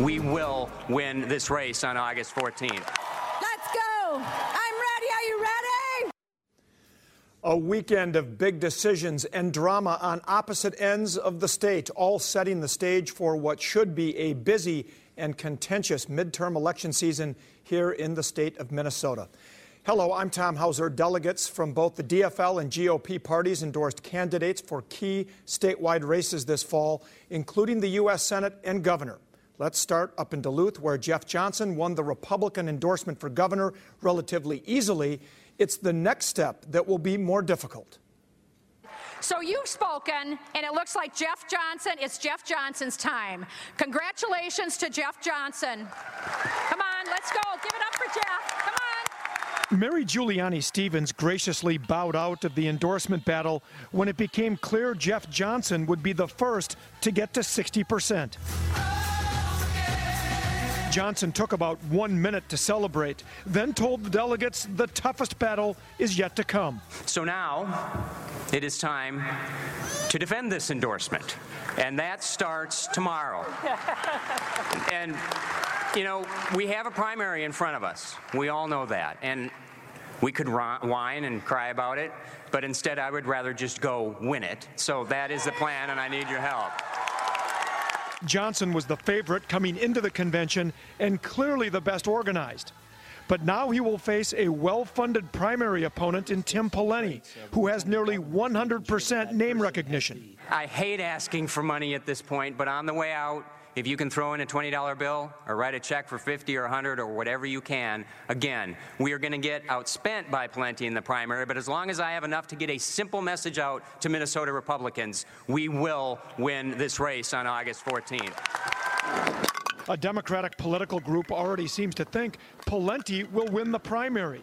we will win this race on August 14th. Let's go. I'm ready. Are you ready? A weekend of big decisions and drama on opposite ends of the state, all setting the stage for what should be a busy and contentious midterm election season here in the state of Minnesota. Hello, I'm Tom Hauser. Delegates from both the DFL and GOP parties endorsed candidates for key statewide races this fall, including the U.S. Senate and governor. Let's start up in Duluth, where Jeff Johnson won the Republican endorsement for governor relatively easily. It's the next step that will be more difficult. So you've spoken, and it looks like Jeff Johnson, it's Jeff Johnson's time. Congratulations to Jeff Johnson. Come on, let's go. Give it up for Jeff. Come on. Mary Giuliani Stephens graciously bowed out of the endorsement battle when it became clear Jeff Johnson would be the first to get to 60 percent. Johnson took about one minute to celebrate, then told the delegates the toughest battle is yet to come. So now it is time to defend this endorsement, and that starts tomorrow. and, you know, we have a primary in front of us. We all know that. And we could whine and cry about it, but instead I would rather just go win it. So that is the plan, and I need your help. Johnson was the favorite coming into the convention and clearly the best organized. But now he will face a well funded primary opponent in Tim Pawlenty, who has nearly 100% name recognition. I hate asking for money at this point, but on the way out, if you can throw in a $20 bill or write a check for 50 or 100 or whatever you can, again, we are going to get outspent by Pawlenty in the primary, but as long as I have enough to get a simple message out to Minnesota Republicans, we will win this race on August 14th. A Democratic political group already seems to think Pawlenty will win the primary.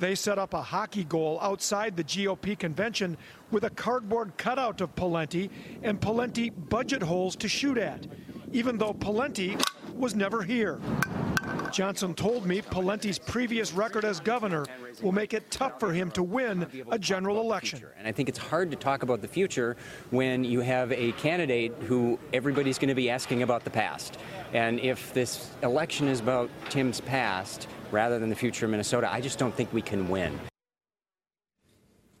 They set up a hockey goal outside the GOP convention with a cardboard cutout of Pawlenty and Pawlenty budget holes to shoot at even though Pawlenty was never here. Johnson told me Pawlenty's previous record as governor will make it tough for him to win a general election. And I think it's hard to talk about the future when you have a candidate who everybody's going to be asking about the past. And if this election is about Tim's past rather than the future of Minnesota, I just don't think we can win.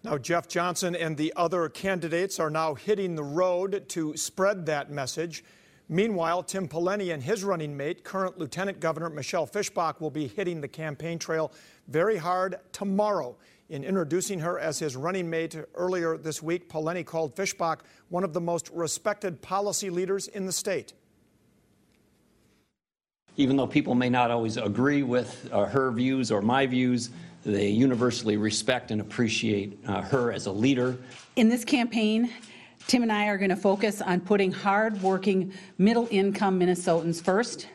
Now, Jeff Johnson and the other candidates are now hitting the road to spread that message. Meanwhile, Tim Pawlenty and his running mate, current Lieutenant Governor Michelle Fischbach, will be hitting the campaign trail very hard tomorrow. In introducing her as his running mate earlier this week, Pawlenty called Fischbach one of the most respected policy leaders in the state. Even though people may not always agree with uh, her views or my views, they universally respect and appreciate uh, her as a leader. In this campaign, Tim and I are going to focus on putting hard-working, middle-income Minnesotans first.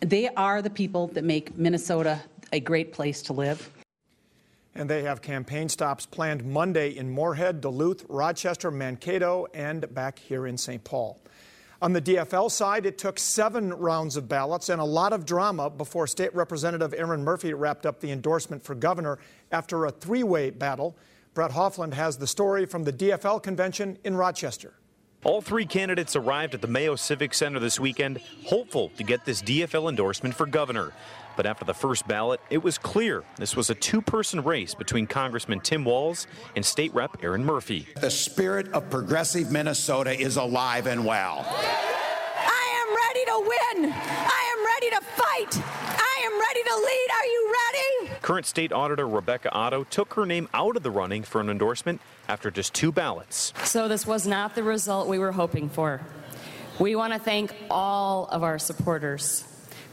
They are the people that make Minnesota a great place to live. And they have campaign stops planned Monday in Moorhead, Duluth, Rochester, Mankato, and back here in St. Paul. On the DFL side, it took seven rounds of ballots and a lot of drama before State Representative Erin Murphy wrapped up the endorsement for governor after a three way battle. Brett Hoffland has the story from the DFL convention in Rochester. All three candidates arrived at the Mayo Civic Center this weekend, hopeful to get this DFL endorsement for governor. But after the first ballot, it was clear this was a two person race between Congressman Tim Walz and State Rep Erin Murphy. The spirit of progressive Minnesota is alive and well. I am ready to win. I am ready to fight. I am ready to lead. Are you ready? Current State Auditor Rebecca Otto took her name out of the running for an endorsement after just two ballots. So, this was not the result we were hoping for. We want to thank all of our supporters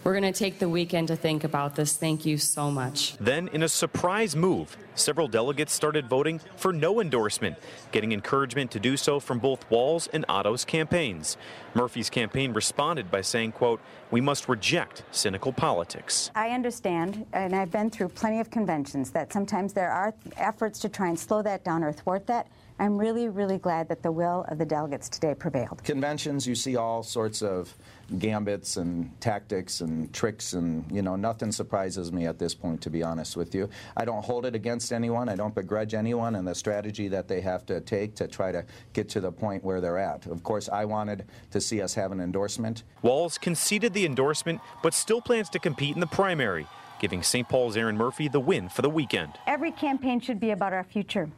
we're going to take the weekend to think about this. Thank you so much. Then, in a surprise move, several delegates started voting for no endorsement, getting encouragement to do so from both Walz's and Otto's campaigns. Murphy's campaign responded by saying, quote, we must reject cynical politics. I understand, and I've been through plenty of conventions, that sometimes there are efforts to try and slow that down or thwart that. I'm really, really glad that the will of the delegates today prevailed. Conventions, you see all sorts of gambits and tactics and tricks, and you know, nothing surprises me at this point, to be honest with you. I don't hold it against anyone. I don't begrudge anyone and the strategy that they have to take to try to get to the point where they're at. Of course, I wanted to see us have an endorsement. Walz conceded the endorsement, but still plans to compete in the primary, giving St. Paul's Erin Murphy the win for the weekend. Every campaign should be about our future.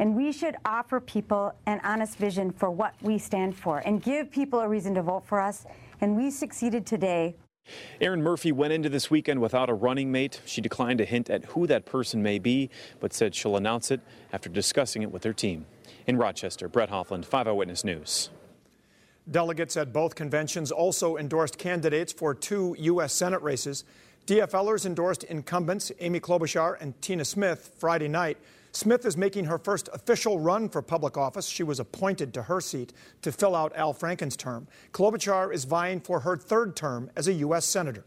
And we should offer people an honest vision for what we stand for and give people a reason to vote for us. And we succeeded today. Erin Murphy went into this weekend without a running mate. She declined to hint at who that person may be, but said she'll announce it after discussing it with her team. In Rochester, Brett Hoffland, 5 Eyewitness News. Delegates at both conventions also endorsed candidates for two U.S. Senate races. DFLers endorsed incumbents Amy Klobuchar and Tina Smith Friday night. Smith is making her first official run for public office. She was appointed to her seat to fill out Al Franken's term. Klobuchar is vying for her third term as a U.S. Senator.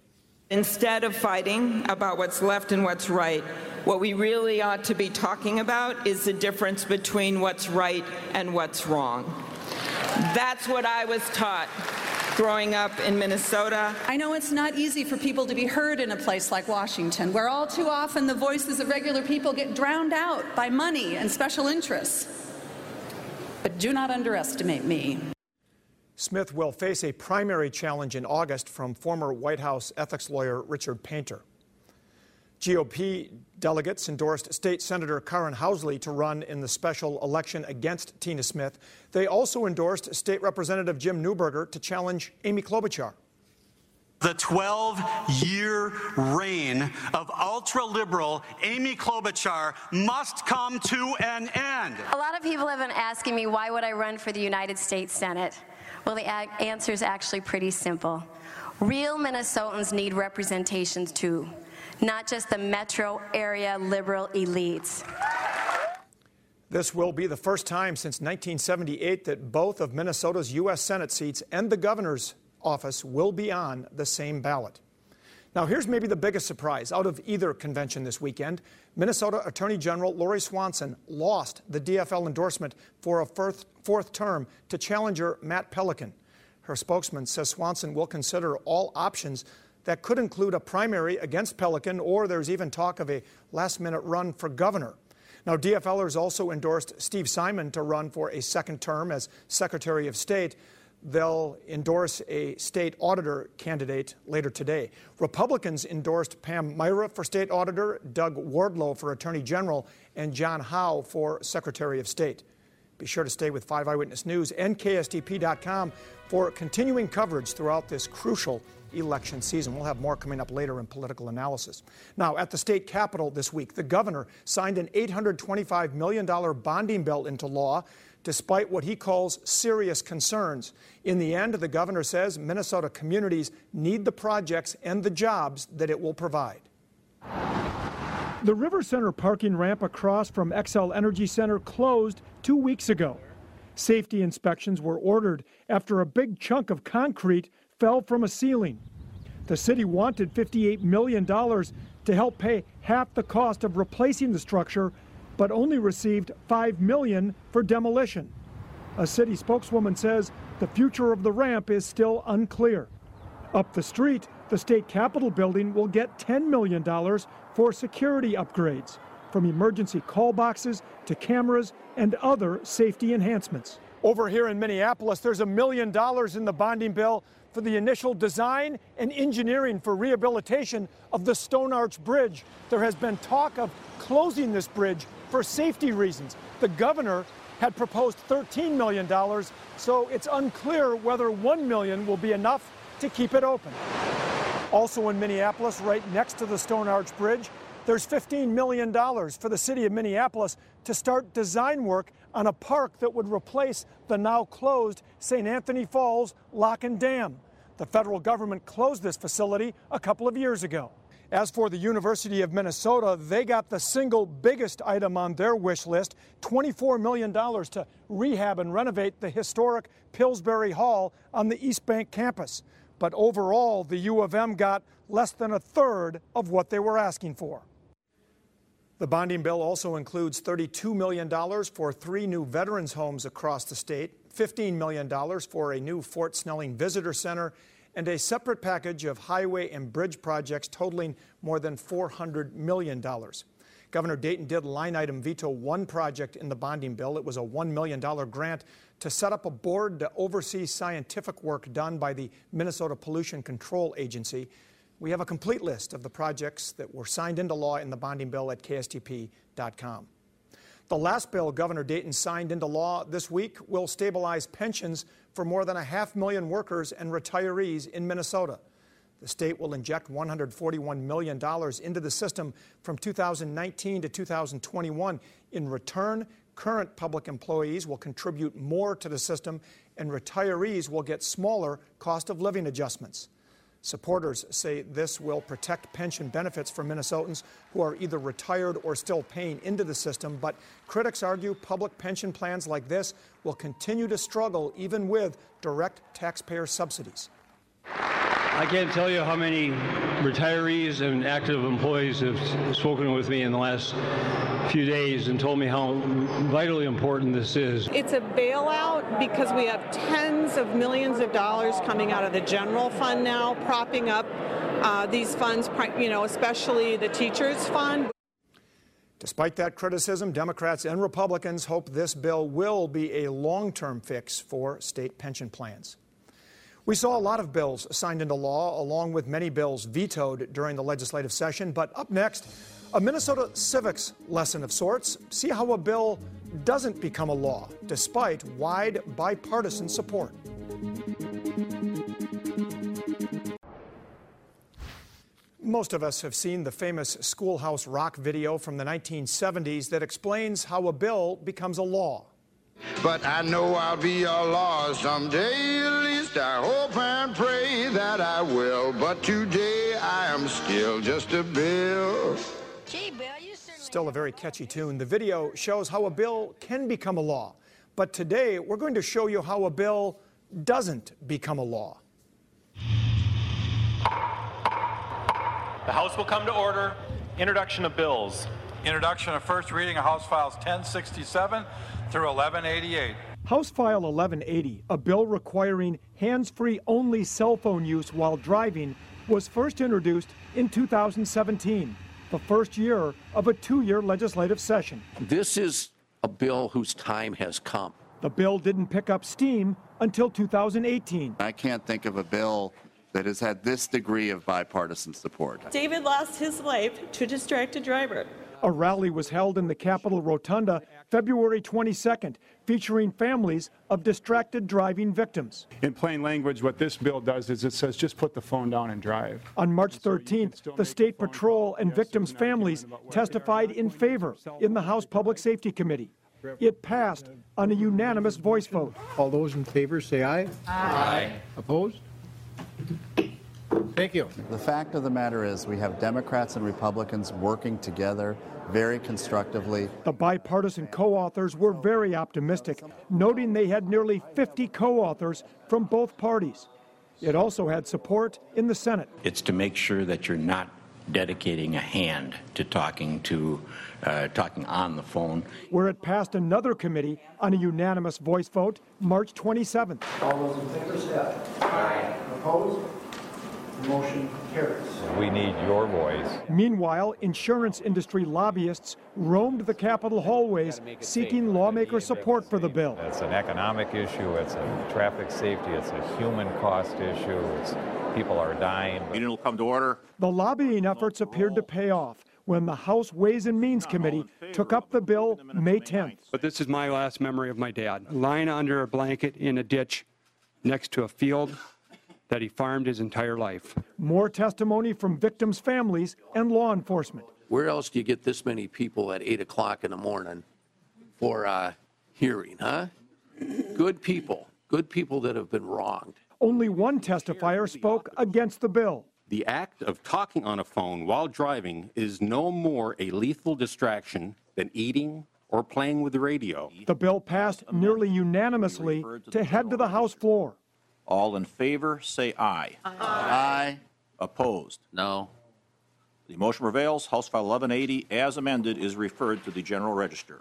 Instead of fighting about what's left and what's right, what we really ought to be talking about is the difference between what's right and what's wrong. That's what I was taught growing up in Minnesota. I know it's not easy for people to be heard in a place like Washington, where all too often the voices of regular people get drowned out by money and special interests. But do not underestimate me. Smith will face a primary challenge in August from former White House ethics lawyer Richard Painter. GOP delegates endorsed State Senator Karin Housley to run in the special election against Tina Smith. They also endorsed State Representative Jim Newberger to challenge Amy Klobuchar. The 12 year reign of ultra liberal Amy Klobuchar must come to an end. A lot of people have been asking me why would I run for the United States Senate? Well, the answer is actually pretty simple. Real Minnesotans need representations too not just the metro area liberal elites. This will be the first time since 1978 that both of Minnesota's U.S. Senate seats and the governor's office will be on the same ballot. Now, here's maybe the biggest surprise out of either convention this weekend. Minnesota Attorney General Lori Swanson lost the DFL endorsement for a fourth, fourth term to challenger Matt Pelikan. Her spokesman says Swanson will consider all options that could include a primary against Pelikan, or there's even talk of a last minute run for governor. Now, DFLers also endorsed Steve Simon to run for a second term as Secretary of State. They'll endorse a state auditor candidate later today. Republicans endorsed Pam Myhra for state auditor, Doug Wardlow for attorney general, and John Howe for Secretary of State. Be sure to stay with 5 Eyewitness News and KSTP.com for continuing coverage throughout this crucial election season. We'll have more coming up later in political analysis. Now, at the state capitol this week, the governor signed an $825 million bonding bill into law despite what he calls serious concerns. In the end, the governor says Minnesota communities need the projects and the jobs that it will provide. The River Center parking ramp across from Xcel Energy Center closed two weeks ago. Safety inspections were ordered after a big chunk of concrete fell from a ceiling. The city wanted $58 million to help pay half the cost of replacing the structure, but only received 5 million for demolition. A city spokeswoman says the future of the ramp is still unclear. Up the street, the state capitol building will get $10 million for security upgrades, from emergency call boxes to cameras and other safety enhancements. Over here in Minneapolis, there's a million dollars in the bonding bill for the initial design and engineering for rehabilitation of the Stone Arch Bridge. There has been talk of closing this bridge for safety reasons. The governor had proposed $13 million, so it's unclear whether 1 million will be enough to keep it open. Also in Minneapolis, right next to the Stone Arch Bridge, there's $15 million for the city of Minneapolis to start design work on a park that would replace the now closed St. Anthony Falls Lock and Dam. The federal government closed this facility a couple of years ago. As for the University of Minnesota, they got the single biggest item on their wish list $24 million to rehab and renovate the historic Pillsbury Hall on the East Bank campus. But overall, the U of M got less than a third of what they were asking for. The bonding bill also includes $32 million for three new veterans homes across the state, $15 million for a new Fort Snelling Visitor Center, and a separate package of highway and bridge projects totaling more than $400 million. Governor Dayton did line item veto one project in the bonding bill. It was a $1 million grant to set up a board to oversee scientific work done by the Minnesota Pollution Control Agency. We have a complete list of the projects that were signed into law in the bonding bill at KSTP.com. The last bill Governor Dayton signed into law this week will stabilize pensions for more than a half million workers and retirees in Minnesota. The state will inject $141 million into the system from 2019 to 2021. In return, current public employees will contribute more to the system, and retirees will get smaller cost of living adjustments. Supporters say this will protect pension benefits for Minnesotans who are either retired or still paying into the system, but critics argue public pension plans like this will continue to struggle even with direct taxpayer subsidies. I can't tell you how many retirees and active employees have spoken with me in the last few days and told me how vitally important this is. It's a bailout because we have tens of millions of dollars coming out of the general fund now, propping up uh, these funds, you know, especially the teachers fund. Despite that criticism, Democrats and Republicans hope this bill will be a long term fix for state pension plans. We saw a lot of bills signed into law, along with many bills vetoed during the legislative session. But up next, a Minnesota civics lesson of sorts. See how a bill doesn't become a law, despite wide bipartisan support. Most of us have seen the famous Schoolhouse Rock video from the 1970s that explains how a bill becomes a law. But I know I'll be a law someday, least I hope and pray that I will. But today I am still just a bill. Gee, Bill, you Still a very catchy tune. The video shows how a bill can become a law. But today we're going to show you how a bill doesn't become a law. The House will come to order. Introduction of bills. Introduction of first reading of House Files 1067 through 1188. House File 1180, a bill requiring hands free only cell phone use while driving, was first introduced in 2017, the first year of a two year legislative session. This is a bill whose time has come. The bill didn't pick up steam until 2018. I can't think of a bill that has had this degree of bipartisan support. David lost his life to a distracted driver. A rally was held in the Capitol Rotunda February 22nd, featuring families of distracted driving victims. In plain language, what this bill does is it says just put the phone down and drive. On March 13th, the State Patrol and victims' families testified in favor in the House Public Safety Committee. It passed on a unanimous voice vote. All those in favor say aye. Aye. Opposed? Thank you. The fact of the matter is, we have Democrats and Republicans working together very constructively. The bipartisan co authors were very optimistic, noting they had nearly 50 co authors from both parties. It also had support in the Senate. It's to make sure that you're not dedicating a hand to talking to uh, talking on the phone. Where it passed another committee on a unanimous voice vote March 27th. All those in favor say aye. Aye. Opposed? Motion carries. We need your voice. Meanwhile, insurance industry lobbyists roamed the Capitol hallways seeking lawmaker support for the bill. It's an economic issue, it's a traffic safety, it's a human cost issue, it's people are dying. Meeting will come to order. The lobbying efforts appeared to pay off when the House Ways and Means Committee took up the bill May 10th. But this is my last memory of my dad, lying under a blanket in a ditch next to a field that he farmed his entire life. More testimony from victims' families and law enforcement. Where else do you get this many people at 8 o'clock in the morning for a hearing, huh? Good people, good people that have been wronged. Only one testifier spoke against the bill. The act of talking on a phone while driving is no more a lethal distraction than eating or playing with the radio. The bill passed nearly unanimously to head to the House floor. All in favor, say aye. Aye. Opposed? No. The motion prevails. House File 1180, as amended, is referred to the General Register.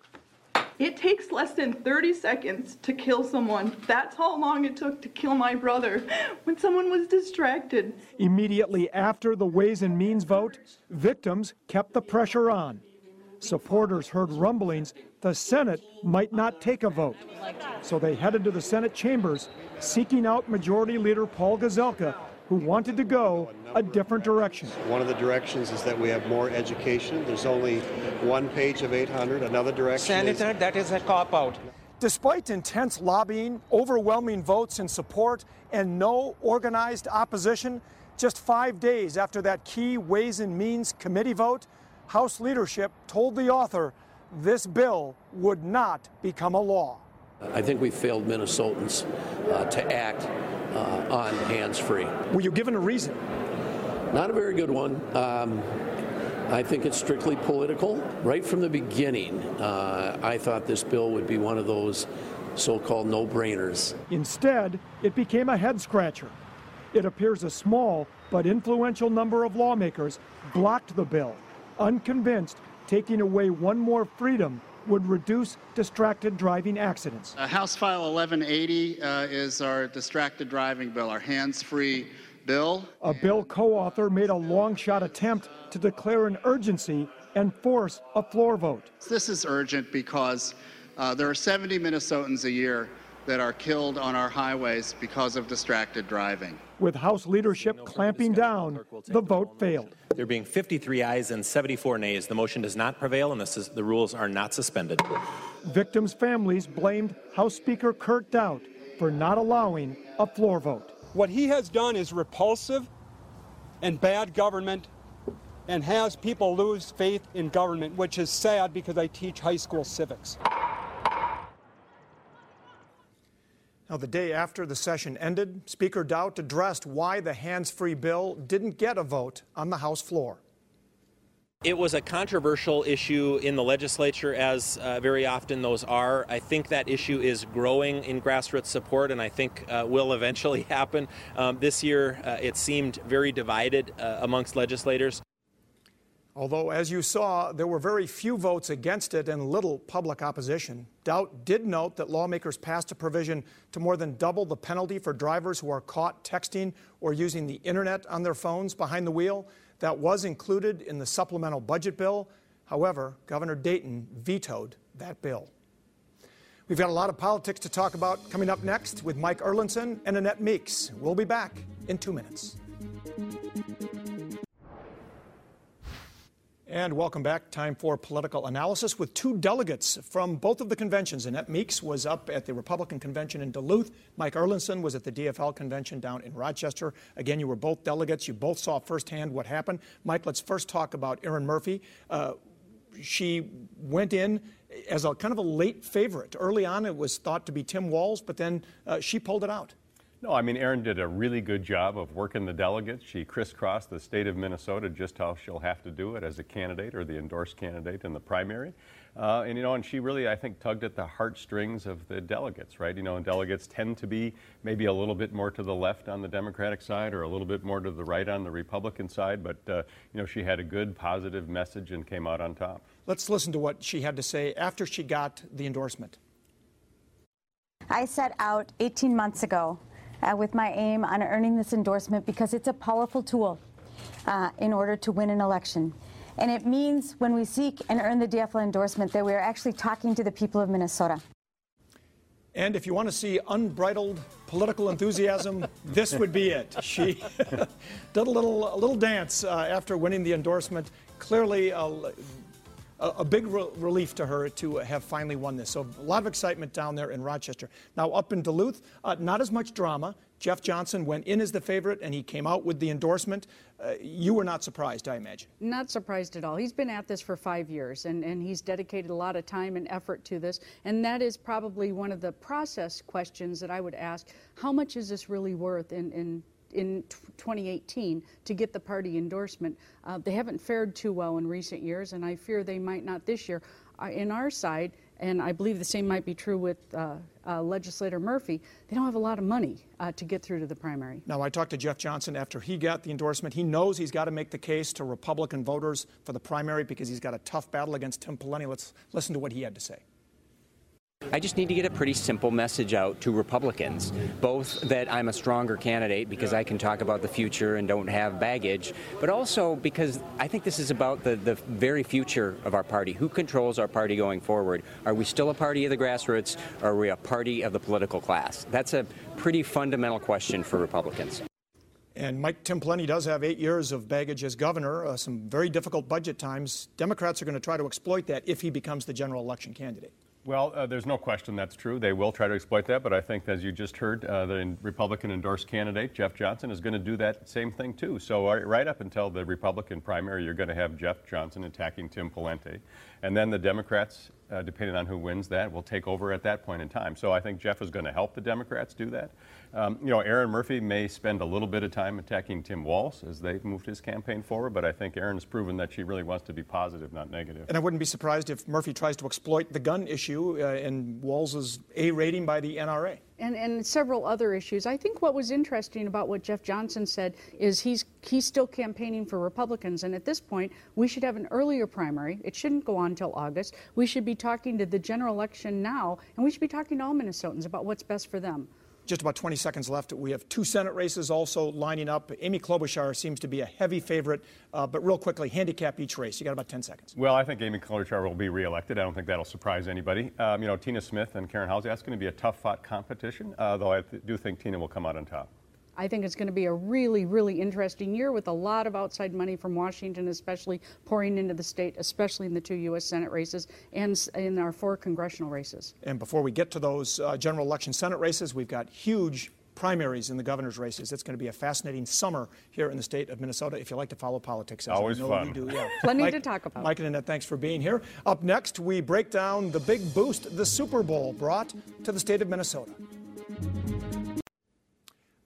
It takes less than 30 seconds to kill someone. That's how long it took to kill my brother when someone was distracted. Immediately after the Ways and Means vote, victims kept the pressure on. Supporters heard rumblings the Senate might not take a vote. So they headed to the Senate chambers, seeking out Majority Leader Paul Gazelka, who wanted to go a different direction. One of the directions is that we have more education. There's only one page of 800. Another direction Senator, is that is a cop out. Despite intense lobbying, overwhelming votes in support, and no organized opposition, just five days after that key Ways and Means Committee vote, House leadership told the author this bill would not become a law. I think we failed Minnesotans uh, to act uh, on hands-free. Were you given a reason? Not a very good one. Um, I think it's strictly political. Right from the beginning, uh, I thought this bill would be one of those so-called no-brainers. Instead, it became a head scratcher. It appears a small but influential number of lawmakers blocked the bill unconvinced taking away one more freedom would reduce distracted driving accidents. Uh, House File 1180 uh, is our distracted driving bill, our hands-free bill. A bill co-author made a long-shot attempt to declare an urgency and force a floor vote. This is urgent because uh, there are 70 Minnesotans a year that are killed on our highways because of distracted driving. With House leadership clamping down, the vote failed. There being 53 ayes and 74 nays, the motion does not prevail and the, the rules are not suspended. Victims' families blamed House Speaker Kurt Daudt for not allowing a floor vote. What he has done is repulsive and bad government and has people lose faith in government, which is sad because I teach high school civics. Now, the day after the session ended, Speaker Daudt addressed why the hands free bill didn't get a vote on the House floor. It was a controversial issue in the legislature, as uh, very often those are. I think that issue is growing in grassroots support, and I think uh, will eventually happen. Um, this year, uh, it seemed very divided uh, amongst legislators. Although, as you saw, there were very few votes against it and little public opposition. Daudt did note that lawmakers passed a provision to more than double the penalty for drivers who are caught texting or using the internet on their phones behind the wheel. That was included in the supplemental budget bill. However, Governor Dayton vetoed that bill. We've got a lot of politics to talk about coming up next with Mike Erlandson and Annette Meeks. We'll be back in two minutes. And welcome back. Time for political analysis with two delegates from both of the conventions. Annette Meeks was up at the Republican convention in Duluth. Mike Erlandson was at the DFL convention down in Rochester. Again, you were both delegates. You both saw firsthand what happened. Mike, let's first talk about Erin Murphy. Uh, she went in as a kind of a late favorite. Early on, it was thought to be Tim Walz, but then uh, she pulled it out. No, I mean, Erin did a really good job of working the delegates. She crisscrossed the state of Minnesota just how she'll have to do it as a candidate or the endorsed candidate in the primary. Uh, and, you know, and she really, I think, tugged at the heartstrings of the delegates, right? You know, and delegates tend to be maybe a little bit more to the left on the Democratic side or a little bit more to the right on the Republican side. But, uh, you know, she had a good, positive message and came out on top. Let's listen to what she had to say after she got the endorsement. I set out 18 months ago uh, with my aim on earning this endorsement because it's a powerful tool uh, in order to win an election. And it means when we seek and earn the DFL endorsement that we are actually talking to the people of Minnesota. And if you want to see unbridled political enthusiasm, this would be it. She did a little, a little dance uh, after winning the endorsement. Clearly, a, a big re relief to her to have finally won this. So, a lot of excitement down there in Rochester. Now, up in Duluth, uh, not as much drama. Jeff Johnson went in as the favorite and he came out with the endorsement. Uh, you were not surprised, I imagine. Not surprised at all. He's been at this for five years and, and he's dedicated a lot of time and effort to this. And that is probably one of the process questions that I would ask. How much is this really worth in, in in 2018 to get the party endorsement. Uh, they haven't fared too well in recent years, and I fear they might not this year. Uh, in our side, and I believe the same might be true with uh, uh, legislator Murphy, they don't have a lot of money uh, to get through to the primary. Now, I talked to Jeff Johnson after he got the endorsement. He knows he's got to make the case to Republican voters for the primary because he's got a tough battle against Tim Pawlenty. Let's listen to what he had to say. I just need to get a pretty simple message out to Republicans, both that I'm a stronger candidate because I can talk about the future and don't have baggage, but also because I think this is about the, the very future of our party. Who controls our party going forward? Are we still a party of the grassroots or are we a party of the political class? That's a pretty fundamental question for Republicans. And Mike Tim does have eight years of baggage as governor, uh, some very difficult budget times. Democrats are going to try to exploit that if he becomes the general election candidate. Well, uh, there's no question that's true. They will try to exploit that, but I think, as you just heard, uh, the Republican endorsed candidate, Jeff Johnson, is going to do that same thing too. So, uh, right up until the Republican primary, you're going to have Jeff Johnson attacking Tim Pawlenty. And then the Democrats, uh, depending on who wins that, will take over at that point in time. So, I think Jeff is going to help the Democrats do that. Um, you know, Erin Murphy may spend a little bit of time attacking Tim Walz as they've moved his campaign forward, but I think Erin has proven that she really wants to be positive, not negative. And I wouldn't be surprised if Murphy tries to exploit the gun issue uh, and Walz's A rating by the NRA. And, and several other issues. I think what was interesting about what Jeff Johnson said is he's he's still campaigning for Republicans, and at this point, we should have an earlier primary. It shouldn't go on until August. We should be talking to the general election now, and we should be talking to all Minnesotans about what's best for them just about 20 seconds left. We have two Senate races also lining up. Amy Klobuchar seems to be a heavy favorite, uh, but real quickly, handicap each race. You got about 10 seconds. Well, I think Amy Klobuchar will be reelected. I don't think that'll surprise anybody. Um, you know, Tina Smith and Karin Housley, that's going to be a tough fought competition, uh, though I do think Tina will come out on top. I think it's going to be a really, really interesting year with a lot of outside money from Washington, especially pouring into the state, especially in the two U.S. Senate races and in our four congressional races. And before we get to those uh, general election Senate races, we've got huge primaries in the governor's races. It's going to be a fascinating summer here in the state of Minnesota if you like to follow politics. As Always I know fun. You do, yeah. Plenty Mike, to talk about. Mike and Annette, thanks for being here. Up next, we break down the big boost the Super Bowl brought to the state of Minnesota.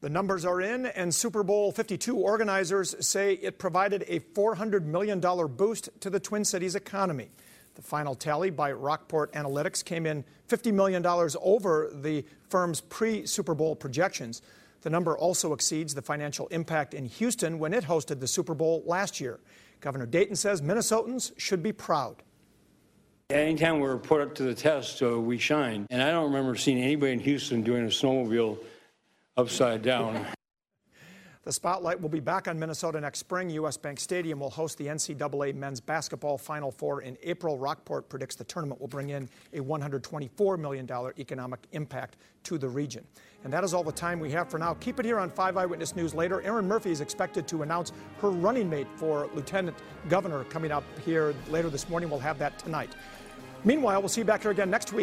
The numbers are in, and Super Bowl 52 organizers say it provided a $400 million boost to the Twin Cities economy. The final tally by Rockport Analytics came in $50 million over the firm's pre Super Bowl projections. The number also exceeds the financial impact in Houston when it hosted the Super Bowl last year. Governor Dayton says Minnesotans should be proud. Anytime we're put up to the test, uh, we shine. And I don't remember seeing anybody in Houston doing a snowmobile upside down. The spotlight will be back on Minnesota next spring. U.S. Bank Stadium will host the NCAA men's basketball Final Four in April. Rockport predicts the tournament will bring in a $124 million economic impact to the region. And that is all the time we have for now. Keep it here on 5 Eyewitness News later. Erin Murphy is expected to announce her running mate for Lieutenant Governor coming up here later this morning. We'll have that tonight. Meanwhile, we'll see you back here again next week.